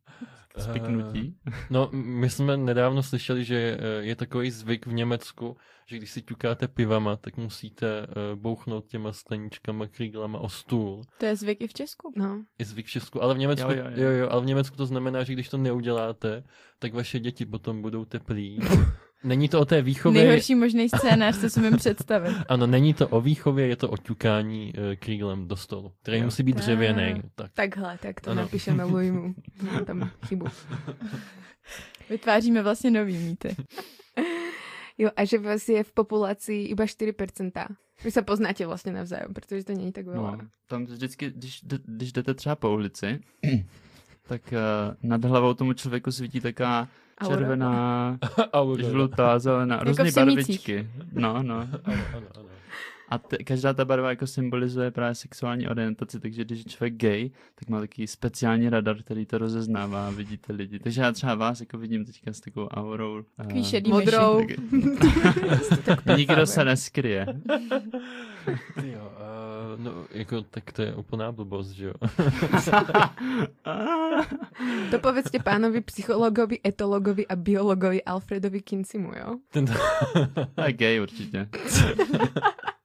Spiknutí. No, my jsme nedávno slyšeli, že eh, je takový zvyk v Německu, že když si ťukáte pivama, tak musíte eh, bouchnout těma skleničkama, kríglama o stůl. To je zvyk i v Česku. No. Je zvyk v Česku, ale v Německu, Jo, jo, jo, jo, jo. jo, ale v Německu to znamená, že když to neuděláte, tak vaše děti potom budou teplí. Není to o té výchově, Nejhorší možný scénář, co si mi představit. ano, není to o výchově, je to o ťukání uh, kríglem do stolu, který Jo. musí být dřevěný. Tak. Takhle, tak to Ano. napíšeme Luimu. Tam chybu. Vytváříme vlastně nový mýty. Jo, a že vás je v populaci iba 4%. Vy se poznáte vlastně navzájem, protože to není tak veľa. No, tam vždycky, když, když jdete třeba po ulici, tak uh, nad hlavou tomu člověku svítí taká Aura. červená, Aurora. žlutá, zelená, Jako různé barvičky. No, no. Ano, ano, ano. A te, každá ta barva jako symbolizuje právě sexuální orientaci, takže když je člověk gay, tak má takový speciální radar, který to rozeznává a vidíte lidi. Takže já třeba vás jako vidím teďka s takovou aurou. Takový eh, šedý Modrou. myši. Nikdo se neskryje. Ty jo, uh, no, jako, tak to je úplná blbost, že jo. To povedzte pánovi psychologovi, etologovi a biologovi Alfredovi Kincimu, jo? Ten, A je gay určitě.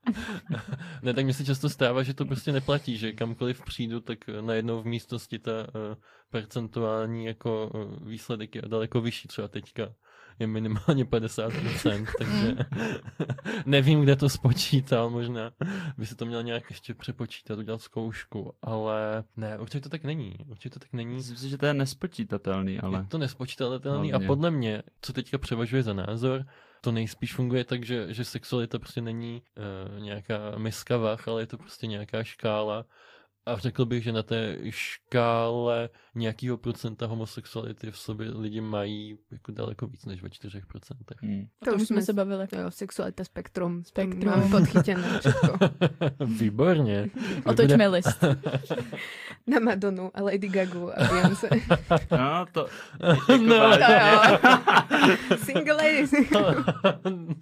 ne, tak mi se často stává, že to prostě neplatí, že kamkoliv přijdu, tak najednou v místnosti ta uh, percentuální jako uh, výsledek je daleko vyšší, třeba teďka je minimálně 50%, takže nevím, kde to spočítal, možná by se to měl nějak ještě přepočítat, udělat zkoušku, ale ne, určitě to tak není, určitě to tak není. Myslím si, že to je nespočítatelný, ale... Je to nespočítatelný a podle mě, co teďka převažuje za názor, to nejspíš funguje tak, že, že sexualita prostě není uh, nějaká miska vach, ale je to prostě nějaká škála. A řekl bych, že na té škále nějakého procenta homosexuality v sobě lidi mají jako daleko víc než ve 4%. Hmm. To už jsme se bavili. Jo, sexualita spektrum. Spektrum. Spektrum. Máme podchytené všetko. Výborně. Otočme list. Na Madonu a Lady Gagu a Beyoncé. No, to... Jako No. To vážně. jo. Single ladies.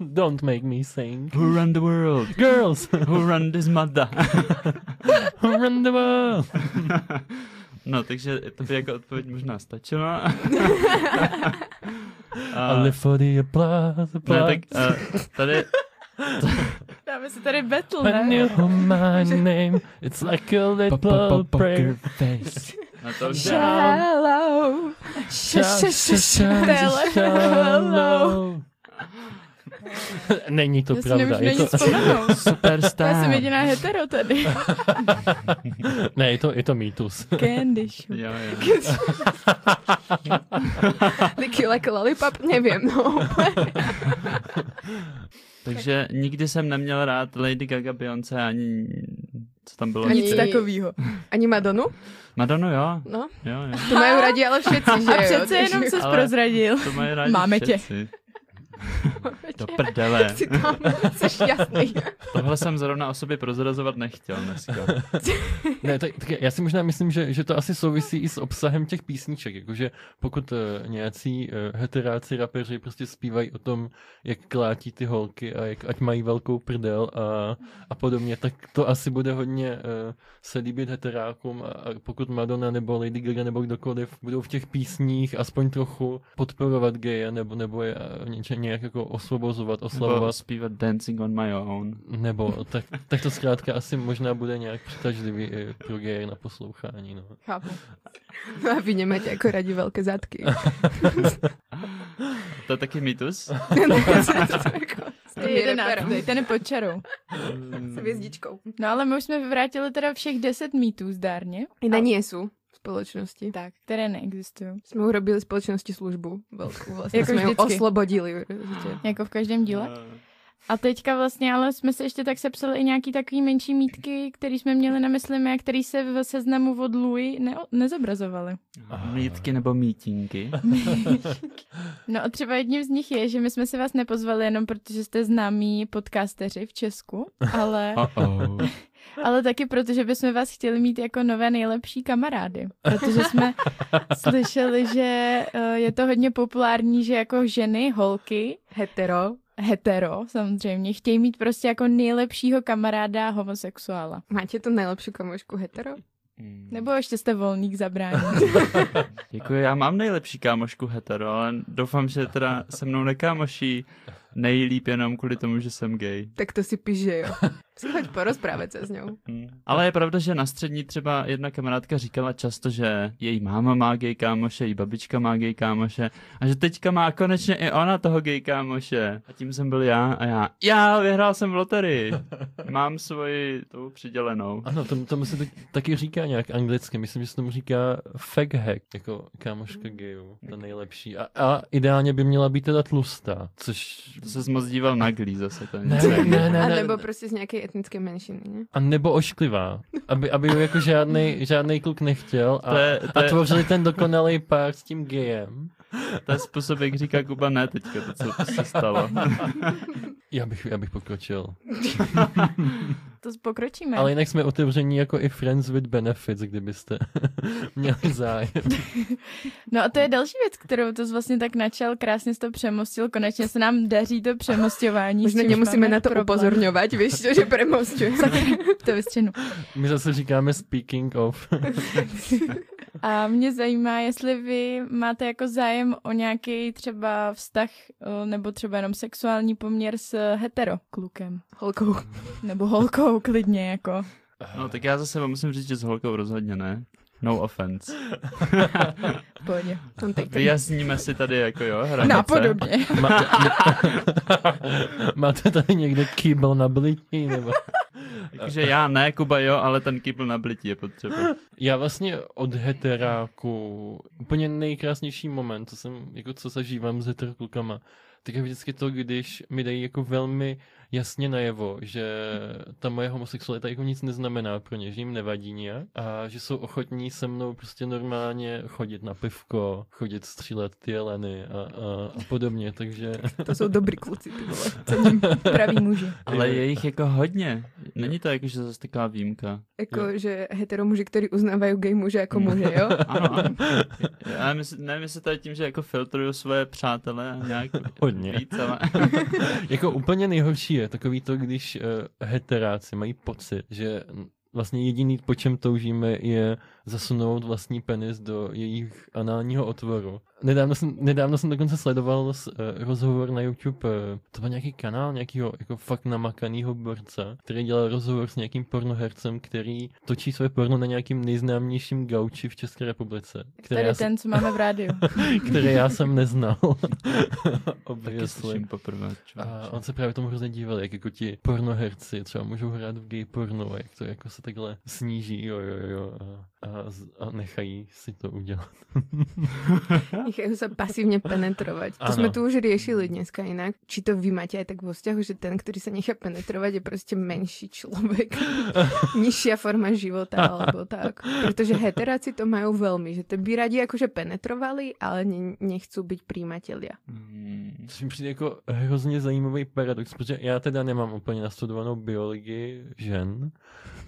Don't make me sing. Who run the world? Girls, Who run this mother? who run the world? No, takže to by jako odpověď možná stačila. I live for the applause, ne, applause. tak uh, tady Dáme si tady battle, When ne? you know my name, it's like a little prayer. face. No to už je. Shallow. Shout, shallow. Není to Já si pravda. nemůžu Je to... nic vzpomenout. Já Superstar. jsem jediná hetero tady. ne, je to, je to mýtus. Candy shop. Jo, jo. Lick you like a lollipop? Nevím, no. Takže nikdy jsem neměl rád Lady Gaga, Beyoncé ani Co tam bylo? Ani- Nic takového. Ani Madonu? Madonu, jo. No, Jo, jo. to mají rádi ale všetci, že A jo? přece jenom se Ale- prozradil. To mají rádi Máme tě. Do prdele. Si tam, jsi jasný. Tohle jsem zrovna o sobě prozrazovat nechtěl dneska. Ne, tak, tak já si možná myslím, že, že to asi souvisí i s obsahem těch písniček, jakože pokud uh, nějací uh, heteráci rapeři prostě zpívají o tom, jak klátí ty holky a jak ať mají velkou prdel a, a podobně, tak to asi bude hodně uh, se líbit heterákům a, a pokud Madonna nebo Lady Gaga nebo kdokoliv budou v těch písních aspoň trochu podporovat geje nebo, nebo je uh, něče, nějak jako osvobozovat, Nebo oslavovat zpívat Dancing on my own. nebo tak, tak to zkrátka asi možná bude nějak přitažlivý i pro geje na poslouchání. No. Chápu. A vy nemáte jako radi velké zadky. To je taky mýtus? Je jedenáctý, ten je pod čarou. S hvězdičkou. No ale my už jsme vyvrátili teda všech deset mýtů zdárně. I na nie sú spoločnosti. Tak, které neexistují. Jsme urobili spoločnosti službu velkou. Vlastně Jako jsme vždycky. oslobodili. Určitě. Jako v každém díle. A teďka vlastně, ale jsme se ještě tak sepsali i nějaký takový menší mítky, který jsme měli na mysli my a který se v seznamu od Louis ne- nezobrazovaly. Mítky nebo mítinky? No a třeba jedním z nich je, že my jsme si vás nepozvali jenom protože jste známí podcasteři v Česku, ale. ale taky proto, že bychom vás chtěli mít jako nové nejlepší kamarády. Protože jsme slyšeli, že eh, je to hodně populární, že jako ženy, holky, Hetero. hetero samozřejmě, chtějí mít prostě jako nejlepšího kamaráda homosexuála. Máte tu nejlepší kamošku hetero? Nebo ještě jste volný k zabrání. Děkuji, já mám nejlepší kámošku hetero, ale doufám, že teda se mnou nekámoší nejlíp jenom kvůli tomu, že jsem gay. Tak to si píš, že jo. Si choď porozprávat se s ňou. Hmm. Ale je pravda, že na střední třeba jedna kamarádka říkala často, že její máma má gay kámoše, její babička má gay kámoše a že teďka má konečně i ona toho gay kámoše. A tím jsem byl já a já, já vyhrál jsem v loterii. Mám svoji tou přidělenou. Ano, tomu, tomu se tak, taky říká nějak anglicky, myslím, že se tomu říká fag hack, jako kámoška gayů, ta nejlepší. A, a ideálně by měla být teda tlustá, což... To se moc díval na glí zase. To je Ne, ne, ne, ne, A ne, nebo prostě z nějaké etnické menšiny, ne? a nebo ošklivá, aby, aby ju jako žádnej, žádnej kluk nechtěl a, To je- to a je- tvořili ten dokonalý pár s tím gayem. To je způsob, jak říká Kuba ne teďka, to, co se stalo. Já bych, já bych pokročil. To pokročíme. Ale jinak jsme otevření jako i Friends with Benefits, kdybyste měli zájem. No a to je další věc, kterou to vlastně tak načal, krásně jsi to přemostil, konečně se nám daří to přemostování. Čímž nemusíme máme na to problém. upozorňovat, víš, čo, že premostuje. To vystřihnu. My zase říkáme speaking of. A mě zajímá, jestli vy máte jako zájem o nějaký třeba vztah o, nebo třeba jenom sexuální poměr s hetero klukem. Holkou. Nebo holkou klidně jako. No tak já za sebe musím říct, že s holkou rozhodně ne. No offense. Pohodě. Tam tak Vyjasníme si tady jako jo, hranice. Napodobně. Má, máte tady někde kýbl na blití? Nebo? Takže já ne, Kuba jo, ale ten kýbl na blití je potřeba. Já vlastně od heteráku úplně nejkrásnější moment, co jsem, jako co zažívám s heteroklukama, tak je vždycky to, když mi dají jako velmi jasně najevo, že ta moje homosexualita jako nic neznamená pro ně, že jim nevadí nějak a že jsou ochotní se mnou prostě normálně chodit na pivko, chodit střílet ty jeleny a, a, a podobně, takže To jsou dobrý kluci, ty vole. Cením pravý muži. Ale je jich jako hodně. Není to jako, že zase taková výjimka. Jako, že hetero muži, ktorí uznávajú gay muže jako muže, jo? Ano, ano. Já myslím, nevím, jestli to je tím, že jako filtruju svoje přátele a nějak Hodně. víc, ale... jako úplně nejhorší je takový to, když uh, heteráci mají pocit, že vlastně jediný, po čem toužíme, je zasunout vlastní penis do jejich análního otvoru. Nedávno jsem, nedávno jsem dokonce sledoval s, uh, rozhovor na YouTube, uh, to byl nějaký kanál nějakého jako fakt namakanýho borce, který dělal rozhovor s nějakým pornohercem, který točí své porno na nějakým nejznámějším gauči v České republice. Které Tady já, jsem, ten, co máme v rádiu. které já jsem neznal. Slyším poprvé. A on se právě tomu hrozně díval, jak jako ti pornoherci třeba můžou hrát v gay porno, jak to jako se takhle sníží, jo, jo, jo, a, a, nechají si to udělat. Nechajú sa pasívne penetrovať. To Áno. sme tu už riešili dneska inak. Či to vy máte aj tak vo vzťahu, že ten, ktorý sa nechá penetrovať, je proste menší človek. Nižšia forma života, alebo tak. Pretože heteráci to majú veľmi, že to by radi akože penetrovali, ale ne, nechcú byť príjimatelia. Hmm. Což mi přijde jako hrozně zajímavý paradox, protože já teda nemám úplně nastudovanou biologii žen,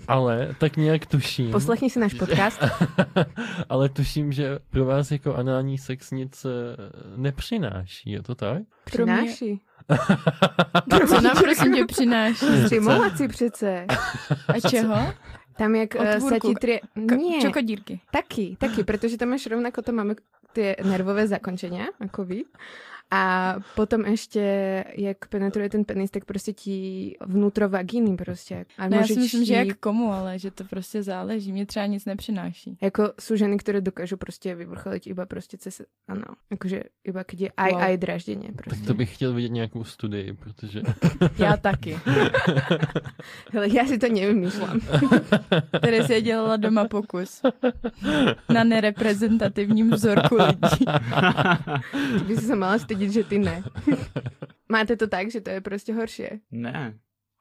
ale tak nějak tuším. Poslechni si náš podcast. ale tuším, že pro vás jako anální sex nic eh, nepřináší, je to tak? Pro mě- Přináši. Co nám prosím tě přináší? Stimulaci přece. A čeho? Tam jak eh, sa Otvůrku. ti trie... K- Nie, Čokodírky. taky, taky, protože tam máš rovnako, to máme tie nervové zakončenia, ako vy. A potom ešte, jak penetruje ten penis, tak prostě ti vnútro vagíny prostě. A No já si myslím, že jak komu, ale že to prostě záleží. Mě třeba nic nepřináší. Jako sú ženy, ktoré dokážu prostě vyvrcholiť iba prostě cez, ano, akože iba keď je aj, Wow. aj draždenie Tak prostě. to bych chtěl vidět nějakou studii, protože... Já taky. Hele, ja si to nevymýšľam. Které si dělala doma pokus. Na nereprezentativním vzorku lidí. Ty by si sa mala stydiť, že ty ne. Máte to tak, že to je prostě horšie. ne.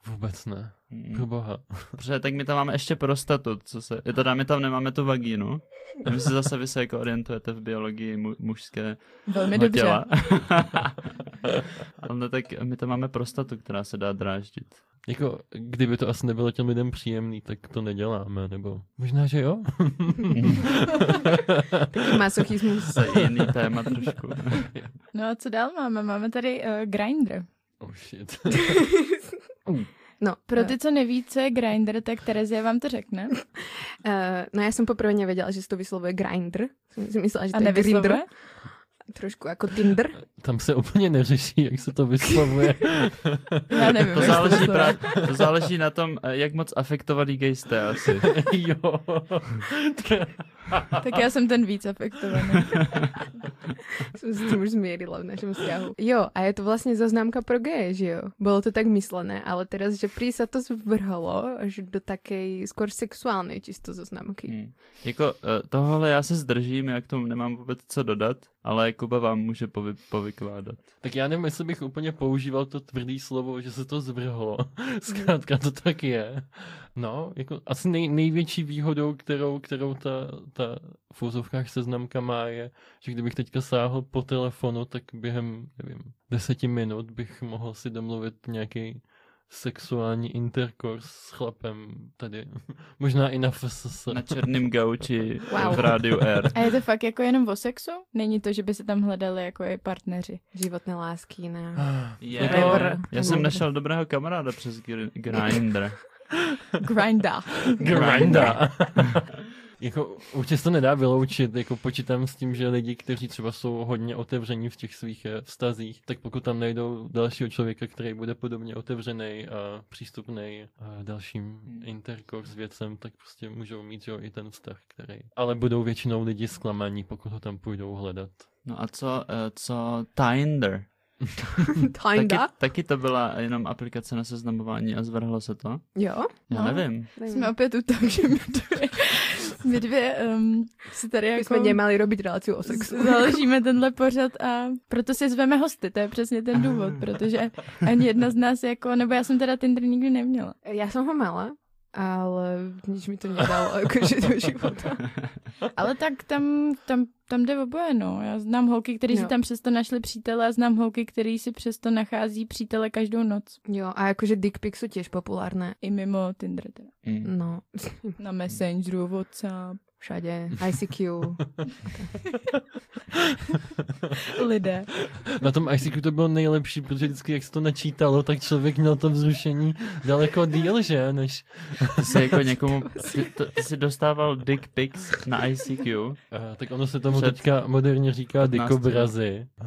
Vůbec ne. Hmm. Pro boha. Protože tak my tam máme ještě prostatu, co se, je to dá, my tam nemáme tu vagínu. A my se zase vy se jako orientujete v biologii mu, mužské Velmi dobře. těla. Ale tak my tam máme prostatu, která se dá dráždit. Jako, kdyby to asi nebylo těm lidem příjemný, tak to neděláme, nebo možná, že jo? Taký masochismus. To je jiný téma trošku. No a co dál máme? Máme tady uh, Grindr. oh shit. No, Pro ty, co neví, co je Grindr, tak Terezie vám to řekne. Uh, no ja som poprvé nevedela, že sa to vyslovuje grinder. Som si myslela, že A to je grinder. Trošku ako Tinder. Tam se úplně neřeší, jak se to vyslovuje. Já nevím. To jak se záleží, vyslovuje. právě, to záleží na tom, eh, jak moc afektovaný gay jste asi. jo. Tak já jsem ten víc afektovaný. Som s tým už zmierila v našom vzťahu. Jo, a je to vlastne zoznámka pro geje, že jo? Bolo to tak myslené, ale teraz, že prý sa to zvrhlo až do takej skôr sexuálnej čisto zoznámky. Hmm. Jako eh, tohle já se zdržím, já k tomu nemám vůbec co dodat, ale Kuba vám může povy, povykládat. Tak já nevím, jestli bych úplně používal to tvrdý slovo, že se to zvrhlo. Zkrátka to tak je. No, jako asi nej, největší výhodou, kterou, kterou ta, ta v úzovkách seznamka má, je, že kdybych teďka sáhl po telefonu, tak během, nevím, deseti minut bych mohl si domluvit nějaký sexuální interkurs s chlapem tady. Možná i na FSS. Na černém gauči Wow. v rádiu R. A je to fakt jako jenom o sexu? Není to, že by se tam hledali jako i partneři. Životné lásky na... Je, Whatever. já jsem našel dobrého kamaráda přes Gr- Grindr. Grinda. Grinda. jako, určitě se to nedá vyloučit, jako počítám s tím, že lidi, kteří třeba jsou hodně otevření v těch svých eh, vztazích, tak pokud tam najdou dalšího člověka, který bude podobně otevřený a přístupný a dalším interkurs věcem, tak prostě můžou mít jo, i ten vztah, který. Ale budou většinou lidi zklamaní, pokud ho tam půjdou hledat. No a co, eh, co Tinder? Taky, taky to byla jenom aplikace na seznamování a zvrhlo se to? Jo? Já No. nevím. Jsme opět u toho, že my dvě, my dvě um, si tady My jako... jsme nemali robiť reláciu o sexu. Založíme tenhle pořad a proto si zveme hosty, to je přesně ten důvod, protože ani jedna z nás jako, nebo já jsem teda Tinder nikdy neměla. Ja som ho mala, ale nič mi to nedalo akože do života. Ale tak tam, tam, tam jde oboje, no. Já znám holky, kteří si tam přesto našli přítele a znám holky, který si přesto nachází přítele každou noc. Jo, a akože dick pics sú tiež populárne. I mimo Tinder teda. Mm. No, Na Messengeru, WhatsApp, všade. ICQ. lidé. Na tom ICQ to bylo nejlepší, protože vždycky, jak se to načítalo, tak člověk měl to vzrušení daleko díl, že? Než... Ty jsi jako někomu, ty, to, ty jsi dostával dick pics na ICQ. Uh, tak ono se tomu Před teďka moderně říká 15 dikobrazy. Uh, ne?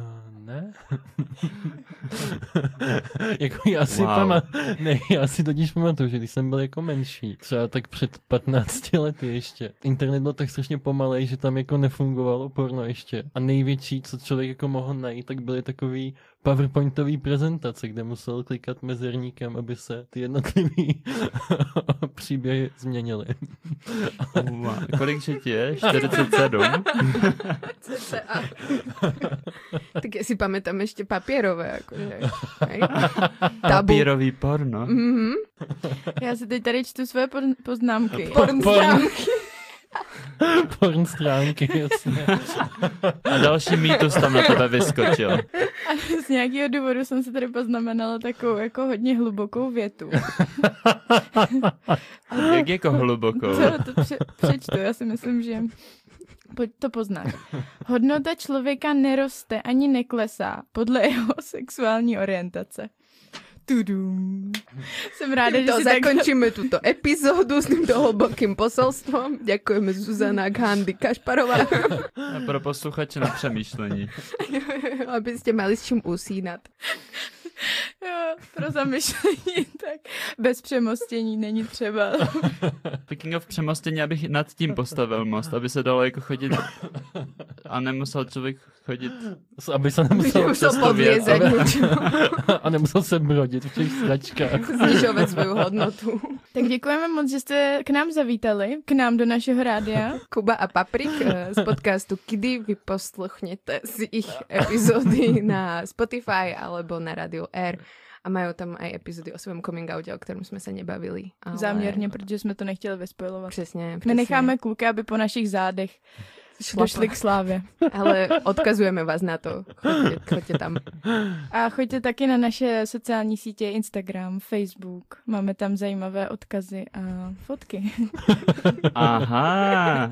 jako já si Wow. wow. ne, já si totiž pamatuju, že když jsem byl jako menší, třeba tak před 15 lety ještě, internet byl tak strašně pomalej, že tam jako nefungovalo porno ještě. A největší, co člověk jako mohl najít, tak byly takový PowerPointový prezentace, kde musel klikat mezerníkem, aby se ty jednotlivý příběhy změnily. Wow. Kolik že ti je? 47? CCA. tak ja si papierové, akože. Hej? Tabu. Papírový porno. Mhm. Já si teď tady čtu svoje pod- poznámky. Porn Porn. Porn stránky, jasně. A další mýtus tam na tebe vyskočil. A z nějakého důvodu jsem si tady poznamenala takovou jako hodně hlubokou větu. Jak jako hlubokou. Co to pře- přečtu, já si myslím, že po- to poznáš. Hodnota člověka neroste ani neklesá podle jeho sexuální orientace. Tudum. Jsem ráda, že to si tak... zakončíme túto epizódu s týmto hlbokým posolstvom. Ďakujeme Zuzana Gandy Kašparová, A pro posluchače na přemýšlení. aby ste mali s čím usínat. Jo, pro zamyšlení, tak bez přemostění není třeba. Speaking of přemostění, abych nad tím postavil most, aby se dalo jako chodit a nemusel člověk chodit. Aby se nemusel, musel přes to věc, podliezať aby- niečo, a nemusel se brodit v těch sračkách. znižovať svoju hodnotu. Tak děkujeme moc, že jste k nám zavítali, k nám do našeho rádia. Kuba a Paprik eh, z podcastu Kdy vy posluchnete si ich epizódy na Spotify alebo na Radio R a majú tam aj epizódy o svojom coming oute, o ktorom sme sa nebavili. Ale... Záměrně, protože jsme to nechtěli vyspojovat. Přesně, přesně. Nenecháme kluky, aby po našich zádech došli k slávě. Ale odkazujeme vás na to. Choďte, choďte tam. A choďte taky na naše sociální sítě Instagram, Facebook. Máme tam zajímavé odkazy a fotky. Aha.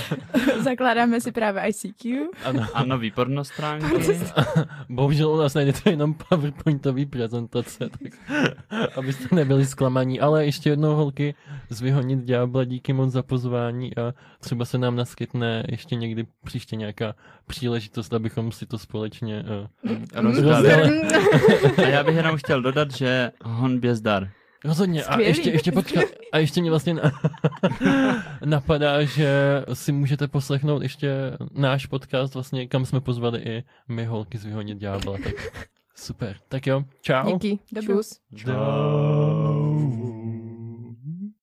Zakládáme si právě ICQ. Ano. A nový porno stránky. Bohužel u nás najdete jenom PowerPointový prezentace, tak abyste nebyli zklamaní. Ale ještě jednou holky z Vyhonit ďábla, díky moc za pozvání a třeba se nám naskytne ještě někdy příště nějaká příležitost, abychom si to společně uh, Rozdali. rozdali. A já bych jenom chtěl dodat, že honbě zdar. Rozhodně. A Skvělý. ještě, ještě počkat. A ještě mě vlastně na- napadá, že si můžete poslechnout ještě náš podcast, vlastně, kam jsme pozvali i my holky z Vyhonit ďábla. Tak super. Tak jo, čau. Díky. Čus. Čau.